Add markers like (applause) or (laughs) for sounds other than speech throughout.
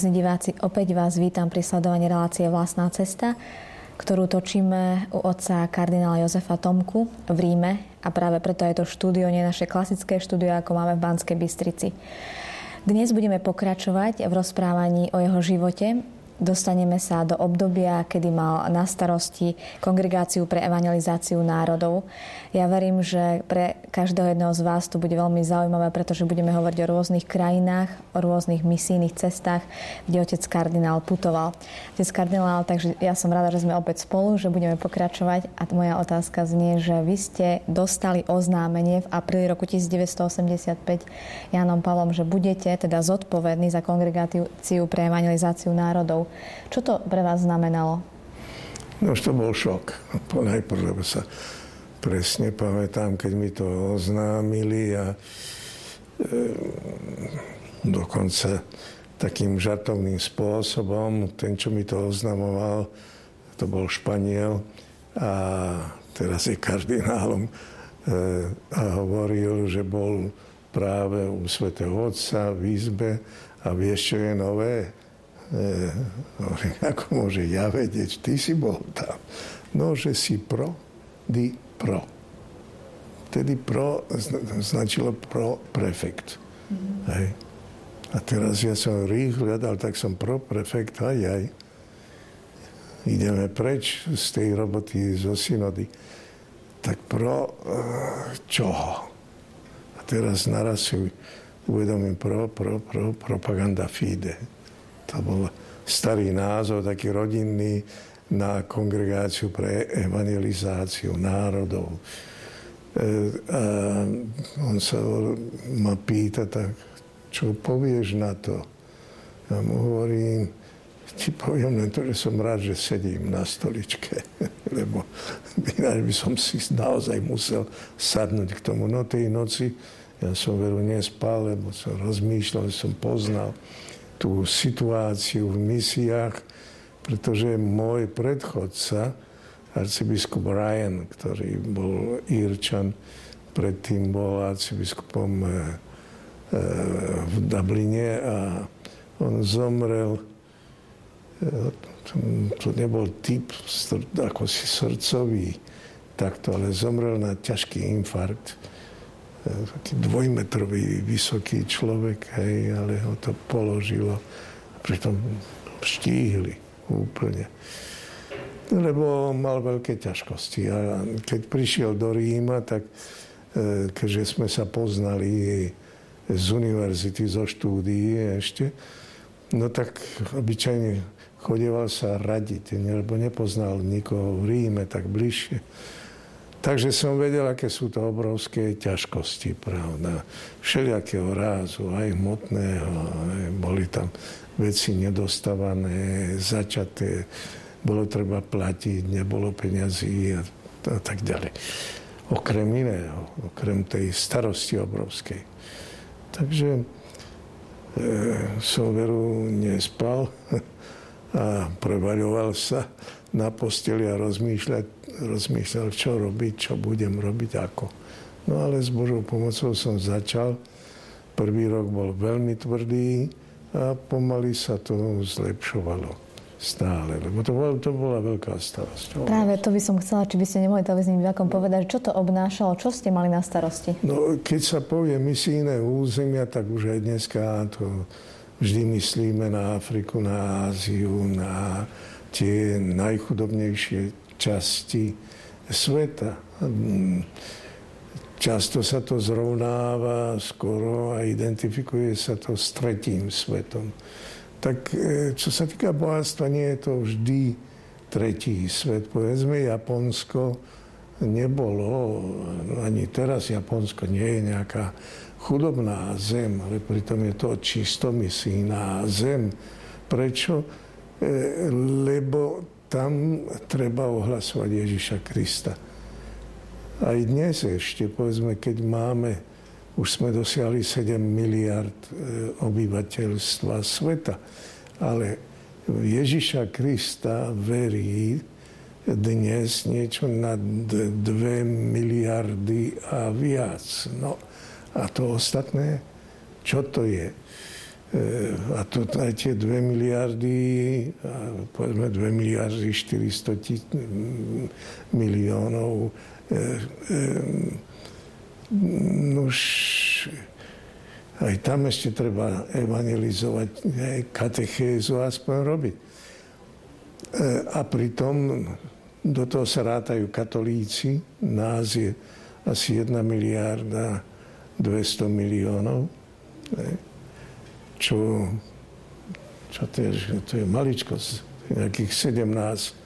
Milí diváci, opäť vás vítam pri sledovaní relácie Vlastná cesta, ktorú točíme u otca kardinála Jozefa Tomku v Ríme a práve preto je to štúdio, nie naše klasické štúdio, ako máme v Banskej Bystrici. Dnes budeme pokračovať v rozprávaní o jeho živote dostaneme sa do obdobia, kedy mal na starosti kongregáciu pre evangelizáciu národov. Ja verím, že pre každého jedného z vás to bude veľmi zaujímavé, pretože budeme hovoriť o rôznych krajinách, o rôznych misijných cestách, kde otec kardinál putoval. Otec kardinál, takže ja som rada, že sme opäť spolu, že budeme pokračovať a moja otázka znie, že vy ste dostali oznámenie v apríli roku 1985 Jánom Pavlom, že budete teda zodpovední za kongregáciu pre evangelizáciu národov. Čo to pre vás znamenalo? No už to bol šok. Najprv, lebo sa presne pamätám, keď mi to oznámili a e, dokonca takým žartovným spôsobom. Ten, čo mi to oznamoval, to bol Španiel a teraz je kardinálom e, a hovoril, že bol práve u svätého Otca v izbe a vieš, čo je nové? E, hovorím, (laughs) ako môže ja vedieť, ty si bol tam. No, že si pro, di pro. Vtedy pro značilo pro prefekt. Mm. Hej. A teraz ja som rýchlo hľadal, tak som pro prefekt, aj, aj. Ideme preč z tej roboty zo synody. Tak pro uh, čoho? A teraz naraz si uvedomím pro, pro, pro, propaganda fide to bol starý názov, taký rodinný, na kongregáciu pre evangelizáciu národov. E, a on sa ma pýta, tak čo povieš na to? Ja mu hovorím, ti poviem len to, že som rád, že sedím na stoličke, (laughs) lebo ináč by som si naozaj musel sadnúť k tomu. No tej noci ja som veru nespal, lebo som rozmýšľal, som poznal tú situáciu v misiách, pretože môj predchodca, arcibiskup Ryan, ktorý bol Írčan, predtým bol arcibiskupom e, e, v Dubline a on zomrel, e, to nebol typ ako si srdcový, takto, ale zomrel na ťažký infarkt taký dvojmetrový vysoký človek, hej, ale ho to položilo. Pritom štíhli úplne. Lebo mal veľké ťažkosti. A keď prišiel do Ríma, tak e, keďže sme sa poznali z univerzity, zo štúdií ešte, no tak obyčajne chodeval sa radiť, lebo nepoznal nikoho v Ríme tak bližšie. Takže som vedel, aké sú to obrovské ťažkosti, pravda. Všelijakého rázu, aj hmotného, aj boli tam veci nedostávané, začaté, bolo treba platiť, nebolo peňazí a, a tak ďalej. Okrem iného, okrem tej starosti obrovskej. Takže e, som veru nespal (laughs) a prevaľoval sa na posteli a rozmýšľať, rozmýšľal, čo robiť, čo budem robiť, ako. No ale s Božou pomocou som začal. Prvý rok bol veľmi tvrdý a pomaly sa to zlepšovalo stále, lebo to bola, to bola veľká starosť. Práve to by som chcela, či by ste nemohli televíznym divákom povedať, čo to obnášalo, čo ste mali na starosti? No, keď sa povie misijné územia, tak už aj dneska to vždy myslíme na Afriku, na Áziu, na tie najchudobnejšie časti sveta. Často sa to zrovnáva skoro a identifikuje sa to s tretím svetom. Tak e, čo sa týka bohatstva, nie je to vždy tretí svet. Povedzme, Japonsko nebolo, ani teraz Japonsko nie je nejaká chudobná zem, ale pritom je to čistomyslná zem. Prečo? E, lebo tam treba ohlasovať Ježiša Krista. Aj dnes ešte, povedzme, keď máme, už sme dosiahli 7 miliard e, obyvateľstva sveta, ale Ježiša Krista verí dnes niečo na 2 miliardy a viac. No a to ostatné, čo to je? A tu aj tie 2 miliardy, povedzme 2 miliardy 400 miliónov, Nož, aj tam ešte treba evangelizovať, aj katechézu aspoň robiť. A pritom do toho sa rátajú katolíci, nás je asi 1 miliarda 200 miliónov čo, čo to je, to je maličkosť, nejakých 17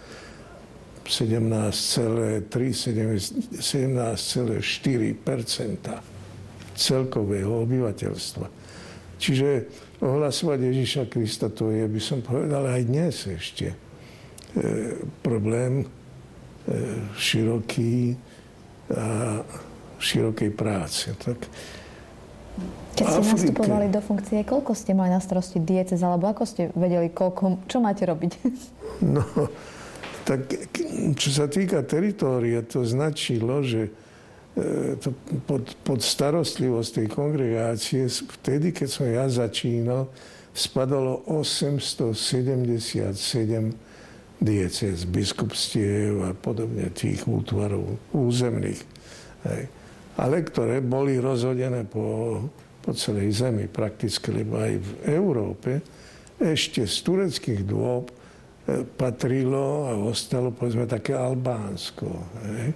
17,3, 17,4% celkového obyvateľstva. Čiže ohlasovať Ježiša Krista to je, by som povedal, aj dnes ešte e, problém e, široký a širokej práce. Tak keď ste nastupovali do funkcie, koľko ste mali na starosti diecez, alebo ako ste vedeli, koľko, čo máte robiť? (laughs) No, tak čo sa týka teritória, to značilo, že e, to pod, pod starostlivosť tej kongregácie, vtedy, keď som ja začínal, spadalo 877 diecez, biskupstiev a podobne tých útvarov územných. Hej. Ale ktoré boli rozhodené po po celej zemi prakticky, lebo aj v Európe ešte z tureckých dôb e, patrilo a ostalo povedzme také Albánsko. Hej. E,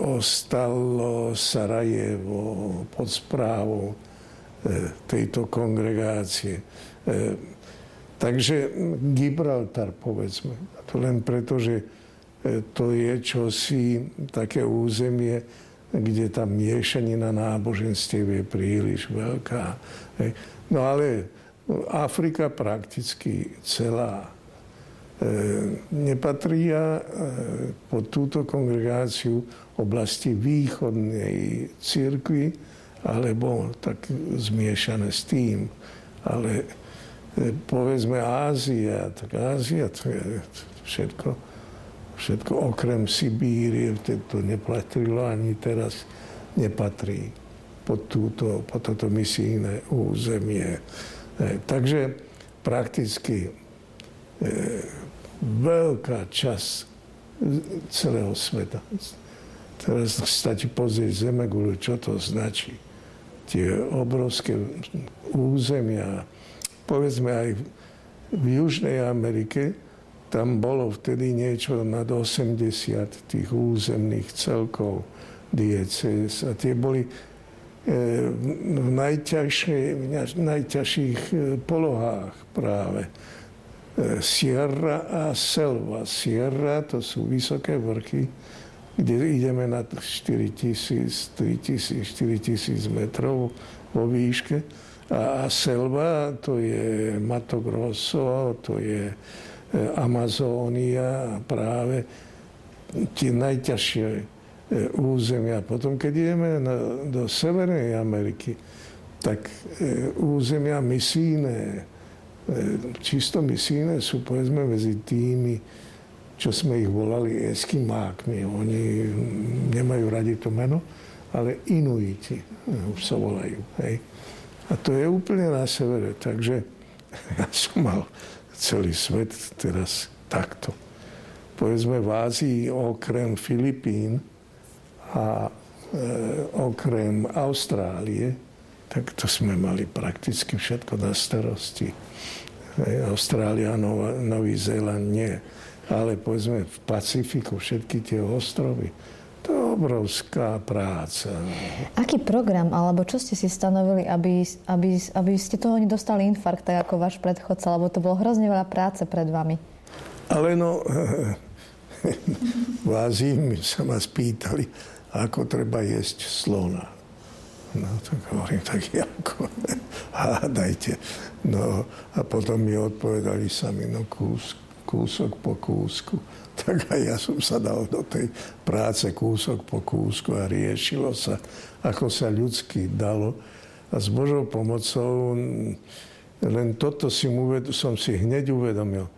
ostalo Sarajevo pod správou e, tejto kongregácie. Takže Gibraltar, povedzme. To len preto, že to je čosi, také územie, kde tá miešanina náboženstiev je príliš veľká. No ale Afrika prakticky celá e, nepatria e, pod túto kongregáciu oblasti východnej církvy, alebo tak zmiešané s tým. Ale e, povedzme Ázia, tak Ázia to je všetko Všetko okrem Sibírie, to nepatrilo ani teraz nepatrí pod, túto, pod toto misijné územie. E, takže prakticky e, veľká časť celého sveta. Teraz stačí pozrieť Zemegulu, čo to značí. Tie obrovské územia, povedzme aj v Južnej Amerike, tam bolo vtedy niečo nad 80 tých územných celkov dieces a tie boli e, v najťažších e, polohách práve. E, Sierra a Selva. Sierra to sú vysoké vrchy, kde ideme na 4 tisíc, 3 tisíc, 4 tisíc metrov vo výške. A Selva to je Mato Grosso, to je Amazónia a práve tie najťažšie e, územia. Potom, keď ideme na, do Severnej Ameriky, tak e, územia misíne, čisto misíne sú povedzme medzi tými, čo sme ich volali eskimákmi. Oni nemajú radi to meno, ale inuiti už sa volajú. Hej. A to je úplne na severe. Takže (laughs) ja som mal celý svet teraz takto. Povedzme v Ázii okrem Filipín a e, okrem Austrálie, tak to sme mali prakticky všetko na starosti. E, Austrália, Nový Zéland nie. Ale povedzme v Pacifiku všetky tie ostrovy, obrovská práca. Aký program, alebo čo ste si stanovili, aby, aby, aby ste toho nedostali infarkt, tak ako váš predchodca, lebo to bolo hrozne veľa práce pred vami? Ale no, (laughs) v Ázii sa ma spýtali, ako treba jesť slona. No, tak hovorím, tak ako? (laughs) Hádajte. No, a potom mi odpovedali sami, no kús, kúsok po kúsku tak aj ja som sa dal do tej práce kúsok po kúsku a riešilo sa, ako sa ľudsky dalo. A s Božou pomocou len toto si uved- som si hneď uvedomil. E,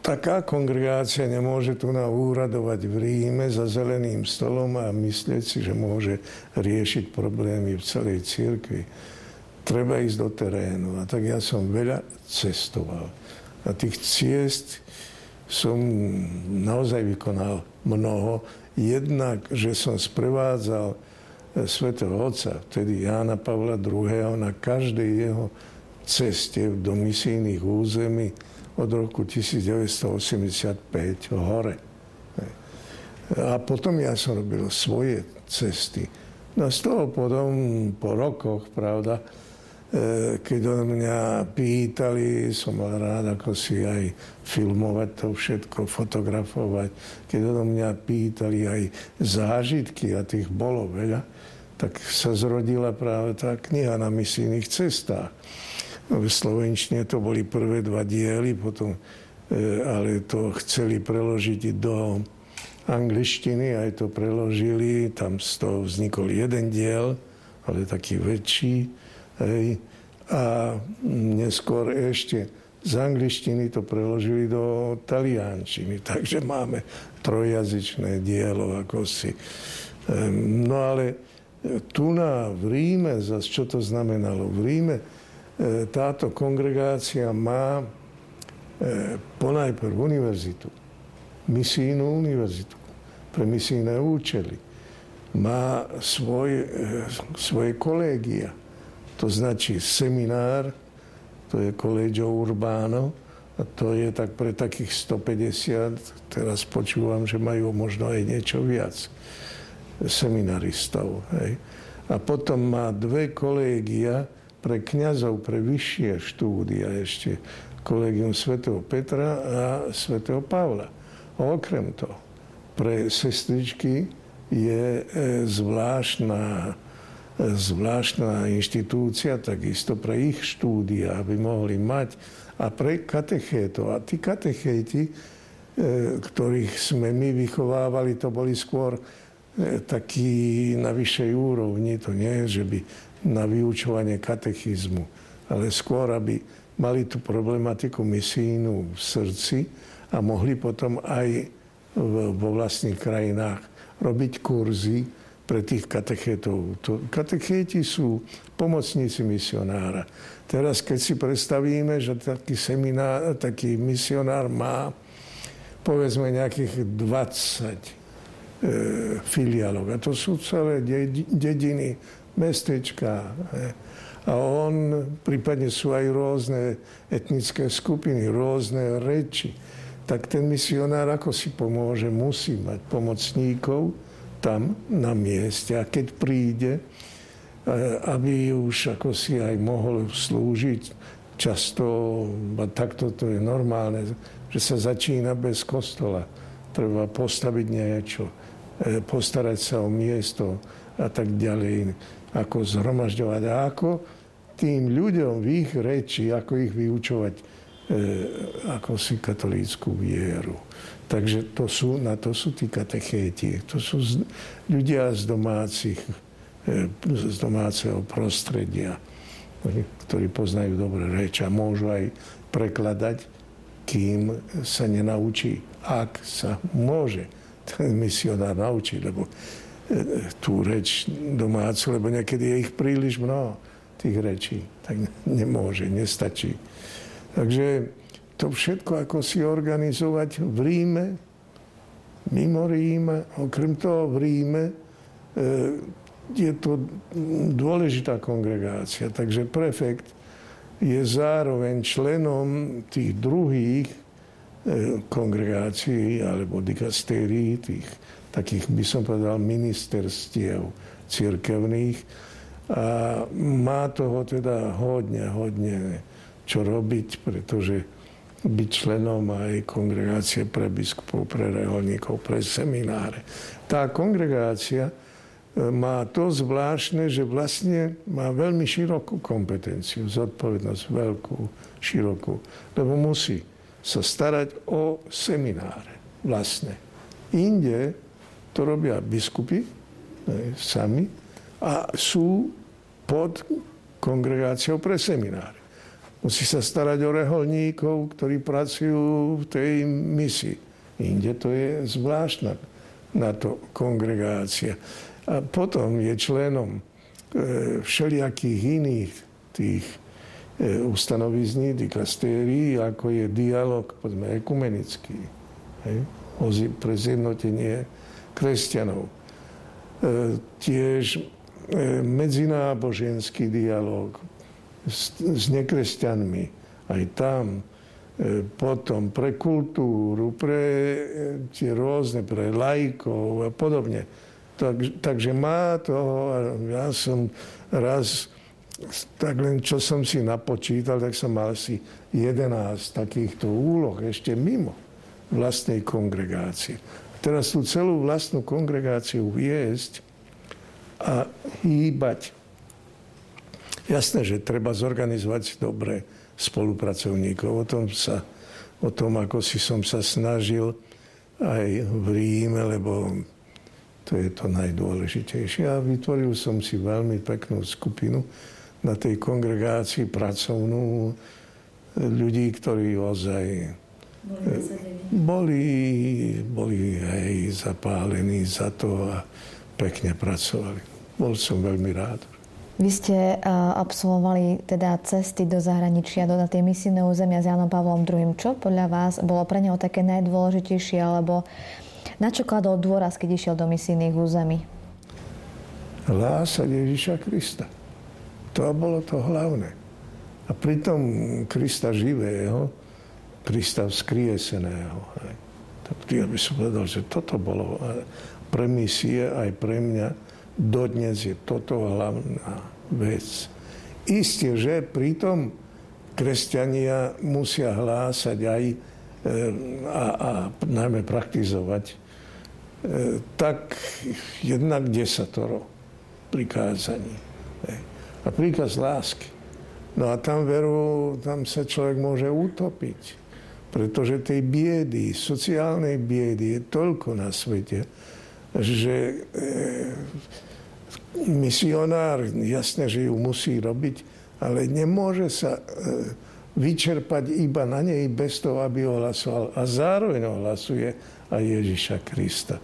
taká kongregácia nemôže tu na úradovať v Ríme za zeleným stolom a myslieť si, že môže riešiť problémy v celej cirkvi. treba ísť do terénu. A tak ja som veľa cestoval. A tých ciest som naozaj vykonal mnoho. Jednak, že som sprevádzal svätého Otca, vtedy Jána Pavla II. na každej jeho ceste do misijných území od roku 1985 hore. A potom ja som robil svoje cesty. No z toho potom po rokoch, pravda, e, keď od mňa pýtali, som mal rád ako si aj filmovať to všetko, fotografovať, keď od mňa pýtali aj zážitky a tých bolo veľa, tak sa zrodila práve tá kniha na misijných cestách. V Slovenčine to boli prvé dva diely, potom, e, ale to chceli preložiť do angličtiny, aj to preložili, tam z toho vznikol jeden diel, ale taký väčší. Hej. A neskôr ešte z angličtiny to preložili do taliančiny, (laughs) takže máme trojjazyčné dielo, ako si. No ale tu na v Ríme, zase čo to znamenalo? V Ríme e, táto kongregácia má e, ponajprv univerzitu, misijnú univerzitu pre misijné účely. Má svoj, e, svoje kolégia, to značí seminár, to je Collegio Urbano, a to je tak pre takých 150, teraz počúvam, že majú možno aj niečo viac seminaristov. Hej. A potom má dve kolégia pre kňazov, pre vyššie štúdia ešte. Kolegium svätého Petra a svätého Pavla. A okrem toho, pre sestričky je e, zvláštna, zvláštna inštitúcia, takisto pre ich štúdia, aby mohli mať. A pre katechétov. A tí katechéti, e, ktorých sme my vychovávali, to boli skôr E, taký na vyššej úrovni. To nie je, že by na vyučovanie katechizmu, ale skôr, aby mali tú problematiku misijnú v srdci a mohli potom aj vo vlastných krajinách robiť kurzy pre tých katechétov. To, katechéti sú pomocníci misionára. Teraz, keď si predstavíme, že taký, seminár, taký misionár má povedzme nejakých 20 E, filiálok. A to sú celé dediny, mestečka. A on, prípadne sú aj rôzne etnické skupiny, rôzne reči. Tak ten misionár ako si pomôže, musí mať pomocníkov tam na mieste. A keď príde, e, aby už ako si aj mohol slúžiť, často, takto to je normálne, že sa začína bez kostola. Treba postaviť niečo E, postarať sa o miesto a tak ďalej, ako zhromažďovať a ako tým ľuďom v ich reči, ako ich vyučovať ako si katolícku vieru. Takže to sú, na to sú tí katechéti. To sú z, ľudia z domácich, e, z domáceho prostredia, ktorí poznajú dobre reč a môžu aj prekladať, kým sa nenaučí, ak sa môže ten misionár naučí, lebo e, tú reč domácu, lebo niekedy je ich príliš mnoho, tých rečí. Tak nemôže, nestačí. Takže to všetko, ako si organizovať v Ríme, mimo Ríma, okrem toho v Ríme, e, je to dôležitá kongregácia. Takže prefekt je zároveň členom tých druhých E, kongregácií alebo dikastérií, tých takých, by som povedal, ministerstiev církevných. A má toho teda hodne, hodne čo robiť, pretože byť členom aj kongregácie pre biskupov, pre reholníkov, pre semináre. Tá kongregácia e, má to zvláštne, že vlastne má veľmi širokú kompetenciu, zodpovednosť veľkú, širokú, lebo musí sa starať o semináre vlastne. Inde to robia biskupy sami a sú pod kongregáciou pre semináre. Musí sa starať o reholníkov, ktorí pracujú v tej misii. Inde to je zvláštna na to kongregácia. A potom je členom e, všelijakých iných tých e, ustanovizní, dikastérií, ako je dialog, povedzme, ekumenický, hej, pre zjednotenie kresťanov. E, tiež e, medzináboženský dialog s, s nekresťanmi, aj tam, e, potom pre kultúru, pre e, tie rôzne, pre lajkov a podobne. Tak, takže má to, ja som raz, tak len čo som si napočítal, tak som mal asi 11 takýchto úloh ešte mimo vlastnej kongregácie. Teraz tú celú vlastnú kongregáciu viesť a hýbať. Jasné, že treba zorganizovať dobre spolupracovníkov. O tom, sa, o tom, ako si som sa snažil aj v Ríme, lebo to je to najdôležitejšie. A vytvoril som si veľmi peknú skupinu na tej kongregácii pracovnú ľudí, ktorí ozaj boli, boli aj zapálení za to a pekne pracovali. Bol som veľmi rád. Vy ste absolvovali teda cesty do zahraničia, do tej misijné územia s Janom Pavlom II. Čo podľa vás bolo pre neho také najdôležitejšie, alebo na čo kladol dôraz, keď išiel do misijných území? Lása Ježiša Krista. To bolo to hlavné. A pritom Krista živého, Krista vzkrieseného. Tak ja by som povedal, že toto bolo pre misie aj pre mňa dodnes je toto hlavná vec. Isté, že pritom kresťania musia hlásať aj e, a, a najmä praktizovať e, tak jednak desatoro prikázaní. A príkaz lásky. No a tam veru, tam sa človek môže utopiť pretože tej biedy, sociálnej biedy je toľko na svete, že e, misionár, jasne, že ju musí robiť, ale nemôže sa e, vyčerpať iba na nej bez toho, aby ohlasoval. A zároveň ohlasuje aj Ježiša Krista.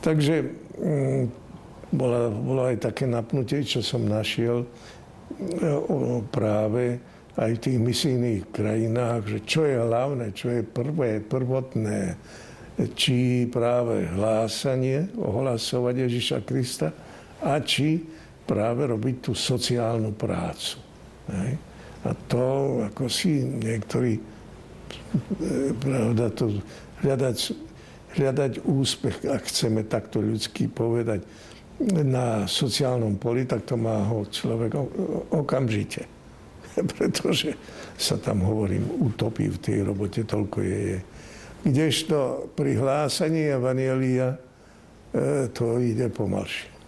Takže mm, bola, bolo aj také napnutie, čo som našiel e, práve aj v tých misijných krajinách, že čo je hlavné, čo je prvé, prvotné, či práve hlásanie, ohlasovať Ježiša Krista a či práve robiť tú sociálnu prácu. Hej? A to, ako si niektorí, pravda, to hľadať, hľadať úspech, ak chceme takto ľudsky povedať, na sociálnom poli, tak to má ho človek okamžite. (laughs) pretože sa tam, hovorím, utopí v tej robote, toľko je. je. Kdežto pri hlásaní Evangelia e, to ide pomalšie.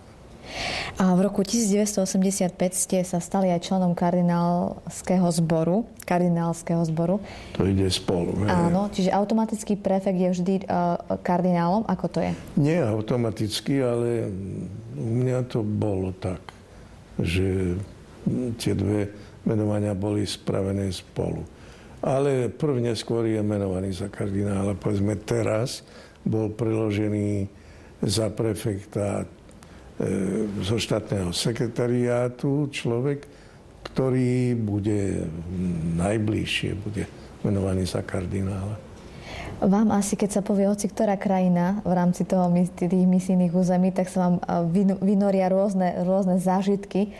A v roku 1985 ste sa stali aj členom kardinálskeho zboru, kardinálskeho zboru. To ide spolu. Ne? Áno, čiže automatický prefekt je vždy uh, kardinálom. Ako to je? Nie automaticky, ale u mňa to bolo tak, že tie dve menovania boli spravené spolu. Ale prvne skôr je menovaný za kardinála. Povedzme teraz bol preložený za prefekta e, zo štátneho sekretariátu človek, ktorý bude najbližšie, bude menovaný za kardinála. Vám asi, keď sa povie hoci ktorá krajina v rámci toho, tých misijných území, tak sa vám vynoria rôzne, rôzne zážitky.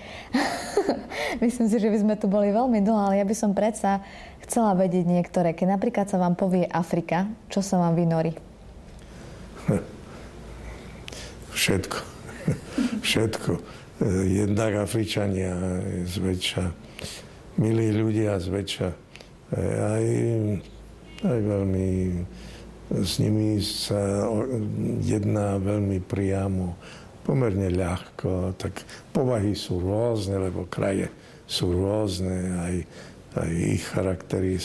(laughs) Myslím si, že by sme tu boli veľmi dlho, ale ja by som predsa chcela vedieť niektoré. Keď napríklad sa vám povie Afrika, čo sa vám vynorí? (laughs) Všetko. (laughs) Všetko. Jednak Afričania zväčša, milí ľudia zväčša, aj aj veľmi s nimi sa jedná veľmi priamo, pomerne ľahko, tak povahy sú rôzne, lebo kraje sú rôzne, aj, aj ich charaktery,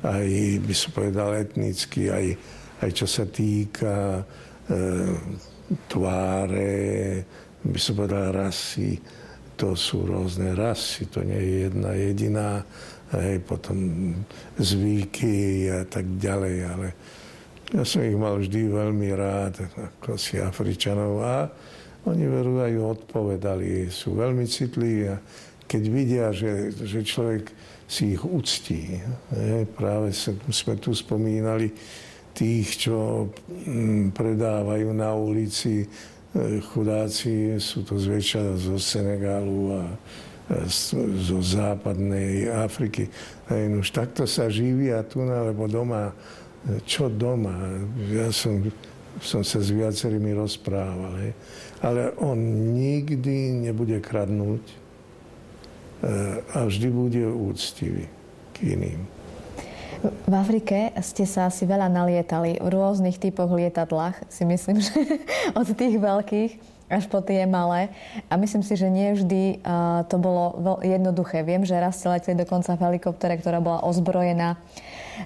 aj by som povedal etnicky, aj, aj čo sa týka e, tváre, by som povedal rasy, to sú rôzne rasy, to nie je jedna jediná hej, potom zvyky a tak ďalej, ale ja som ich mal vždy veľmi rád, ako si Afričanov a oni veru aj odpovedali, sú veľmi citliví a keď vidia, že, že človek si ich uctí. Ne? Práve sme tu spomínali tých, čo mm, predávajú na ulici e, chudáci, sú to zväčša zo Senegalu a zo západnej Afriky. Hej, už takto sa živia tu, alebo doma. Čo doma? Ja som, som sa s viacerými rozprával. Hej. Ale on nikdy nebude kradnúť e, a vždy bude úctivý k iným. V Afrike ste sa asi veľa nalietali v rôznych typoch lietadlách, si myslím, že (laughs) od tých veľkých až po tie malé. A myslím si, že nie vždy uh, to bolo jednoduché. Viem, že raz ste leteli dokonca v helikoptere, ktorá bola ozbrojená.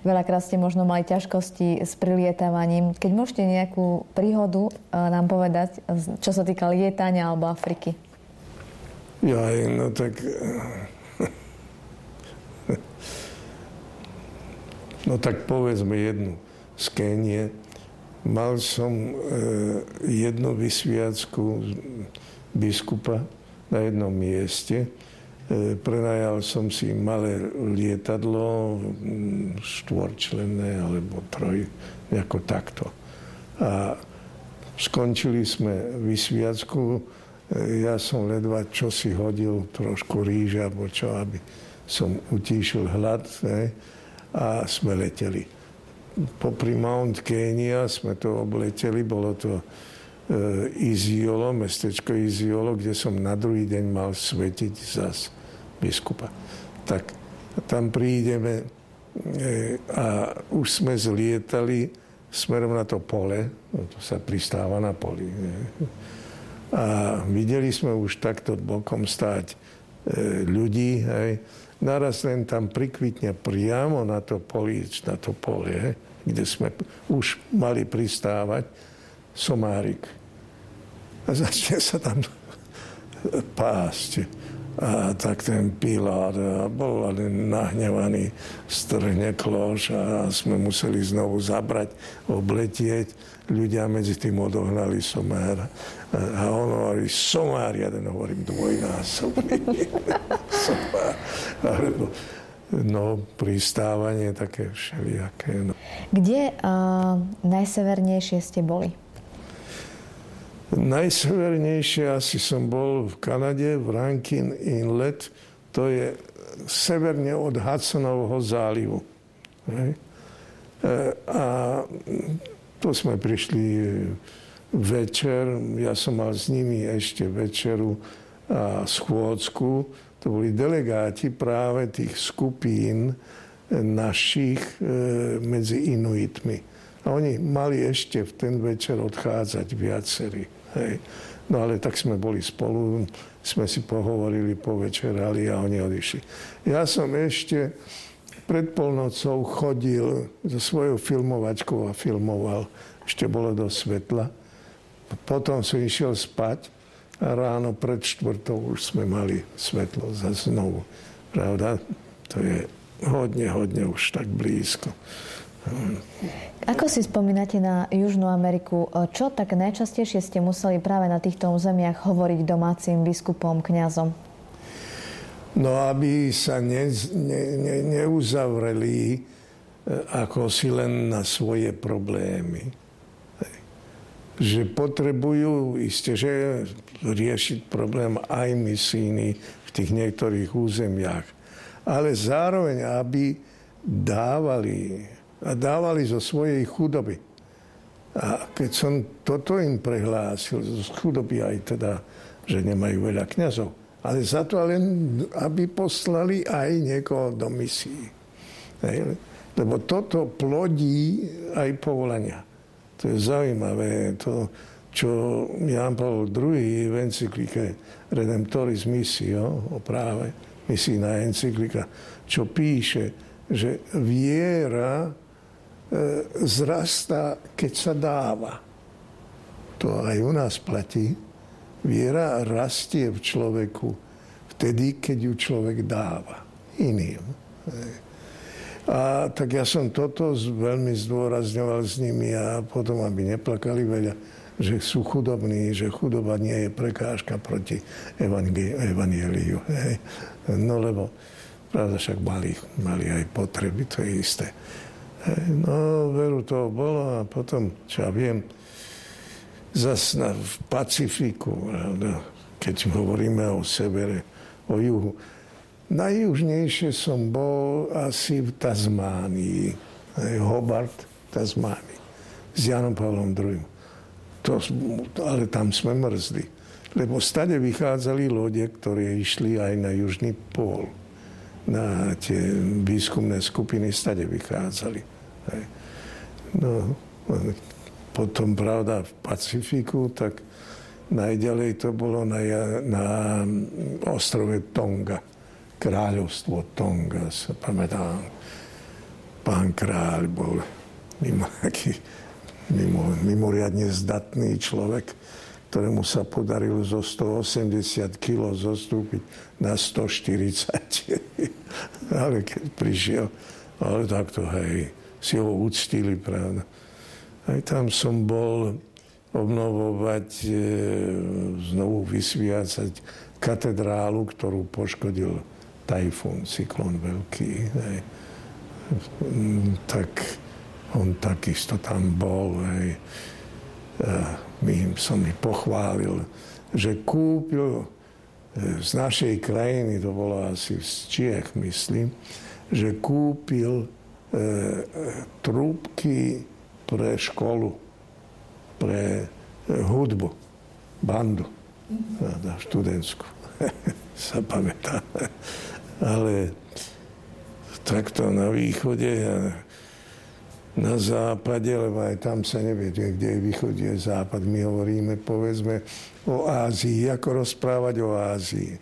Veľakrát ste možno mali ťažkosti s prilietávaním. Keď môžete nejakú príhodu uh, nám povedať, čo sa týka lietania alebo Afriky. Ja, no tak (laughs) No tak povedzme jednu z Kénie. Mal som e, jednu vysviacku biskupa na jednom mieste. E, prenajal som si malé lietadlo, štvorčlenné alebo troj, nejako takto. A skončili sme vysviacku. E, ja som ledva čo si hodil, trošku rýža alebo čo, aby som utíšil hlad. Ne? a sme leteli. Popri Mount Kenya sme to obleteli, bolo to e, Iziolo, mestečko Iziolo, kde som na druhý deň mal svetiť zas biskupa. Tak tam prídeme e, a už sme zlietali smerom na to pole, no to sa pristáva na poli. A videli sme už takto bokom stáť ľudí, hej, naraz len tam prikvitne priamo na to políč, na to pole, kde sme už mali pristávať, somárik. A začne sa tam (laughs) pásť. A tak ten pilát bol len nahnevaný, strhne kloš a sme museli znovu zabrať, obletieť. Ľudia medzi tým odohnali somára. A on hovorí, somár, ja ten hovorím dvojnásobný. (laughs) somár. Alebo, no, pristávanie také všelijaké. No. Kde uh, najsevernejšie ste boli? Najsevernejšie asi som bol v Kanade, v Rankin Inlet. To je severne od Hudsonovho zálivu. Hej. E, a to sme prišli večer, ja som mal s nimi ešte večeru a schôdzku. To boli delegáti práve tých skupín našich e, medzi Inuitmi. A oni mali ešte v ten večer odchádzať viacerí. Hej. No ale tak sme boli spolu, sme si pohovorili, povečerali a oni odišli. Ja som ešte pred polnocou chodil so svojou filmovačkou a filmoval. Ešte bolo do svetla. Potom som išiel spať a ráno pred štvrtou už sme mali svetlo za znovu. Pravda? To je hodne, hodne už tak blízko. Ako si spomínate na Južnú Ameriku? Čo tak najčastejšie ste museli práve na týchto územiach hovoriť domácim biskupom, kňazom? No, aby sa ne, ne, ne, neuzavreli e, ako si len na svoje problémy. Že potrebujú isté, že riešiť problém aj misíny v tých niektorých územiach. Ale zároveň, aby dávali a dávali zo svojej chudoby. A keď som toto im prehlásil, z chudoby aj teda, že nemajú veľa kňazov, ale za to len, aby poslali aj niekoho do misií. Hej. Lebo toto plodí aj povolania. To je zaujímavé. To, čo Jan Paul II v encyklike Redemptoris Missio, o práve misijná encyklika, čo píše, že viera E, zrastá, keď sa dáva. To aj u nás platí. Viera rastie v človeku vtedy, keď ju človek dáva iným. A tak ja som toto veľmi zdôrazňoval s nimi a potom, aby neplakali veľa, že sú chudobní, že chudoba nie je prekážka proti evangeliu. Hej. No lebo, pravda však mali, mali aj potreby, to je isté. No, veru toho bolo a potom, čo ja viem, zase na, v Pacifiku, pravda, keď hovoríme o severe, o juhu, najjužnejšie som bol asi v Tasmánii, Hobart, Tasmánii, s Janom Pavlom II. To, ale tam sme mrzli. Lebo stade vychádzali lode, ktoré išli aj na južný pól. Na tie výskumné skupiny stade vychádzali. No, potom, pravda, v Pacifiku, tak najďalej to bolo na, na ostrove Tonga. Kráľovstvo Tonga, sa pamätám. Pán kráľ bol mimo taký mimo, mimoriadne zdatný človek, ktorému sa podarilo zo 180 kg zostúpiť na 140. (laughs) ale keď prišiel, ale takto, hej, si ho uctili, pravda. Aj tam som bol obnovovať, e, znovu vysviacať katedrálu, ktorú poškodil tajfún, cyklon veľký. Hej. Tak on takisto tam bol. Hej. My som mi pochválil, že kúpil e, z našej krajiny, to bolo asi z Čiech, myslím, že kúpil e, trúbky pre školu, pre e, hudbu, bandu, na študentskú. (laughs) sa pamätá. Ale takto na východe, na západe, lebo aj tam sa nevie, kde je východ, je západ. My hovoríme, povedzme, o Ázii. Ako rozprávať o Ázii?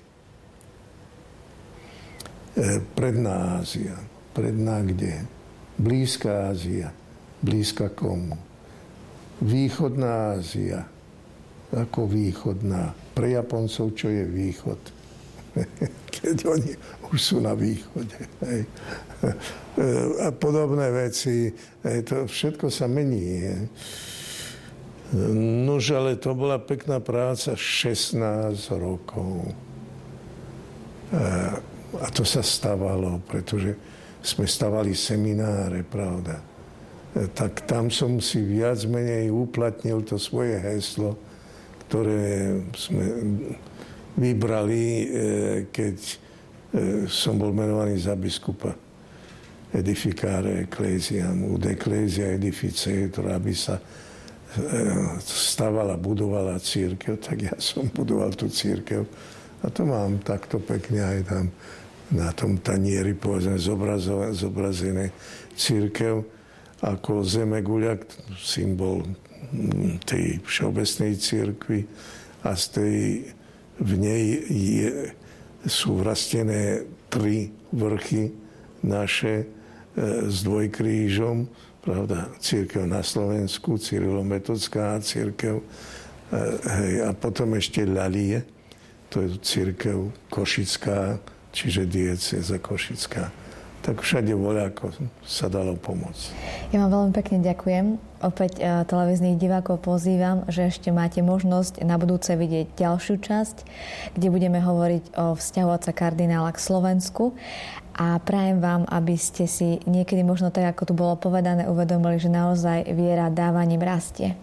E, predná Ázia. Predná kde? Blízka Ázia. Blízka komu? Východná Ázia. Ako východná? Pre Japoncov, čo je východ? (laughs) Keď oni už sú na východe. Hej (laughs) a podobné veci. To všetko sa mení. Nož, ale to bola pekná práca 16 rokov. A to sa stávalo, pretože sme stavali semináre, pravda. Tak tam som si viac menej uplatnil to svoje heslo, ktoré sme vybrali, e, keď e, som bol menovaný za biskupa edificare ecclesiam, ud ecclesia edificetur, aby sa e, stavala, budovala církev, tak ja som budoval tú církev. A to mám takto pekne aj tam na tom tanieri, povedzme, zobrazené církev ako zemeguľak, symbol tej všeobecnej církvy a z tej, v nej je, sú vrastené tri vrchy naše, E, s dvojkrížom, pravda, církev na Slovensku, Cyrilometodská církev, e, hej, a potom ešte Lalie, to je církev Košická, čiže dieceza Košická. Tak všade voľa, ako sa dalo pomôcť. Ja vám veľmi pekne ďakujem. Opäť e, televíznych divákov pozývam, že ešte máte možnosť na budúce vidieť ďalšiu časť, kde budeme hovoriť o vzťahu otca kardinála k Slovensku a prajem vám, aby ste si niekedy možno tak, ako tu bolo povedané, uvedomili, že naozaj viera dávaním rastie.